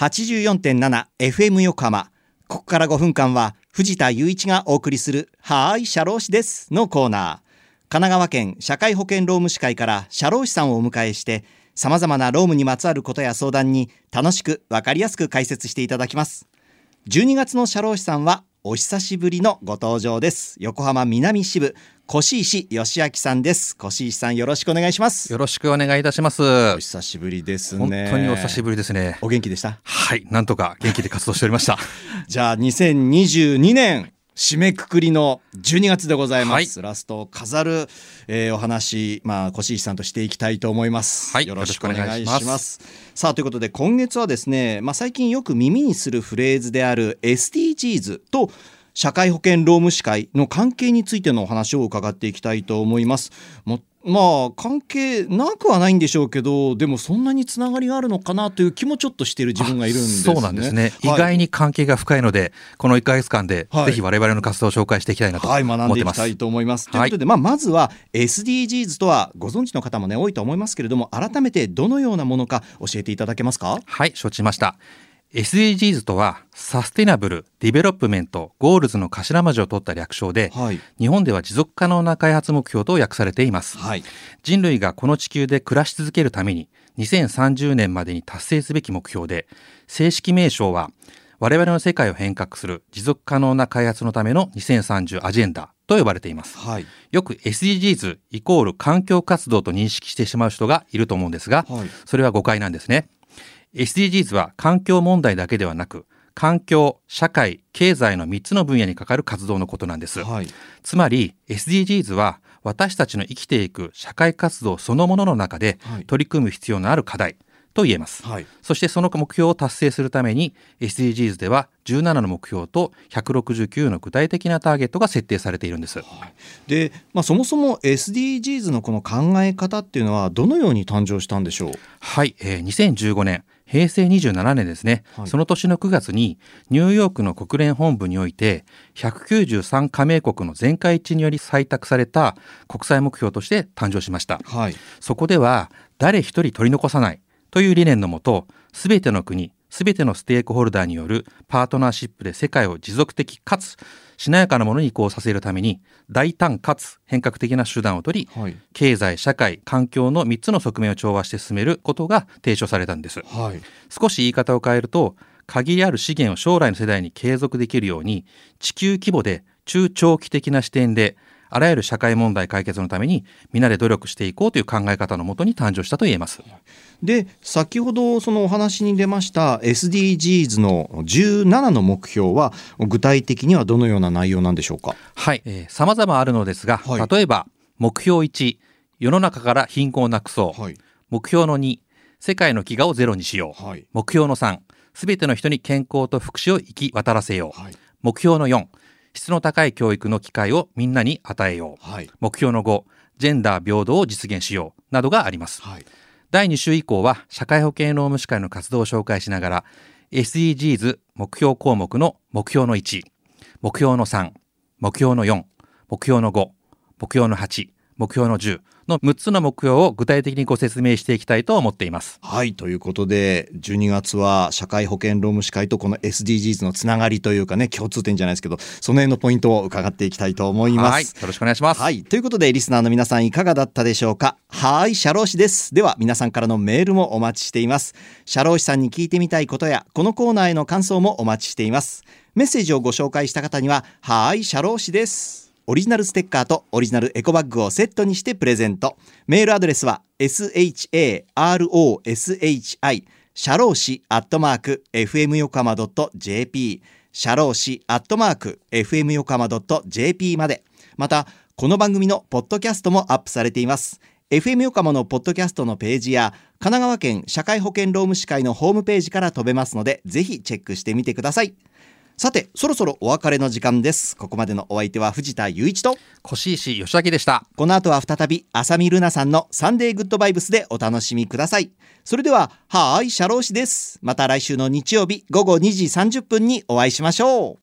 84.7FM 横浜。ここから5分間は藤田雄一がお送りするはーい社労士ですのコーナー。神奈川県社会保険労務士会から社労士さんをお迎えして様々な労務にまつわることや相談に楽しくわかりやすく解説していただきます。12月の社労士さんはお久しぶりのご登場です。横浜南支部越石義明さんです。越石さんよろしくお願いします。よろしくお願いいたします。お久しぶりです本ね。当にお久しぶりですね。お元気でした？はい、なんとか元気で活動しておりました。じゃあ2022年締めくくりの12月でございます、ラストを飾る、えーお話まあ越石さんとしていきたいと思います、はいよろしくお願いしよろますしくお願いしますさあということで今月はですねまあ最近よく耳にするフレーズである SDGs と社会保険労務士会の関係についてのお話を伺っていきたいと思いますもまあ関係なくはないんでしょうけどでもそんなにつながりがあるのかなという気もちょっとしている自分がいるんですねそうなんですね。意はい外に関係が深いので、この1ヶ月間で、はいぜひ我々の活動を紹介していきたいなと思はい、ってます。学んでいきたいと思います。というはいことで、まあ、まずは SDGs とはご存知の方もね多いと思いますけれども改めてどのようなものか教えていただけますか？はい、承知しました。SDGs とは、 Sustainable Development Goals の頭文字を取った略称で、はい。日本では持続可能な開発目標と訳されています。はい。人類がこの地球で暮らし続けるために2030年までに達成すべき目標で正式名称は我々の世界を変革する持続可能な開発のための2030アジェンダと呼ばれています。はい。よく SDGs イコール環境活動と認識してしまう人がいると思うんですがはい。それは誤解なんですね SDGs は環境問題だけではなく環境、社会、経済の3つの分野にかかる活動のことなんです。はいつまり SDGs は私たちの生きていく社会活動そのものの中ではい取り組む必要のある課題と言えます。はいそしてその目標を達成するために SDGs では17の目標と169の具体的なターゲットが設定されているんです。で、まあ、そもそも SDGs のこの考え方っていうのはどのように誕生したんでしょう？はい、えー2015年平成27年ですね、はい。その年の9月にニューヨークの国連本部において193加盟国の全会一致により採択された国際目標として誕生しました。はい。そこでは誰一人取り残さないという理念のもとすべての国すべてのステークホルダーによるパートナーシップで世界を持続的かつしなやかなものに移行させるために大胆かつ変革的な手段を取りはい。経済社会環境の3つの側面を調和して進めることが提唱されたんです。はい。少し言い方を変えると限りある資源を将来の世代に継続できるように地球規模で中長期的な視点であらゆる社会問題解決のために皆で努力していこうという考え方のもとに誕生したと言えます。で先ほどそのお話に出ました SDGs の17の目標は具体的にはどのような内容なんでしょうか？はい、えー、様々あるのですが、はい。例えば目標1世の中から貧困をなくそう、はい。目標の2世界の飢餓をゼロにしよう、はい。目標の3すべての人に健康と福祉を行き渡らせよう、はい。目標の4質の高い教育の機会をみんなに与えよう。はい。目標の5ジェンダー平等を実現しよう。などがあります。はい。第2週以降は社会保険労務士会の活動を紹介しながら SDGs 目標項目の目標の1目標の3目標の4目標の5目標の8目標の10の6つの目標を具体的にご説明していきたいと思っていますはいということで12月は社会保険労務士会とこの SDGs のつながりというかね共通点じゃないですけどその辺のポイントを伺っていきたいと思います。はいよろしくお願いします、はい。ということで、リスナーの皆さんいかがだったでしょうか？はい、社労士です。では、皆さんからのメールもお待ちしています。社労士さんに聞いてみたいことや、このコーナーへの感想もお待ちしています。メッセージをご紹介した方には、はい、社労士です。オリジナルステッカーとオリジナルエコバッグをセットにしてプレゼント。メールアドレスは、sharoshi、社労士アットマーク、fm 横浜 .jp、社労士アットマーク、fm 横浜 .jp まで。また、この番組のポッドキャストもアップされています。FM 横浜のポッドキャストのページや、神奈川県社会保険労務士会のホームページから飛べますので、ぜひチェックしてみてください。さて、そろそろお別れの時間です。ここまでのお相手は藤田雄一と、越石義明でしたこの後は再び浅見ルナさんのサンデーグッドバイブスでお楽しみください。それでは、はーい、社労士です。また来週の日曜日午後2時30分にお会いしましょう。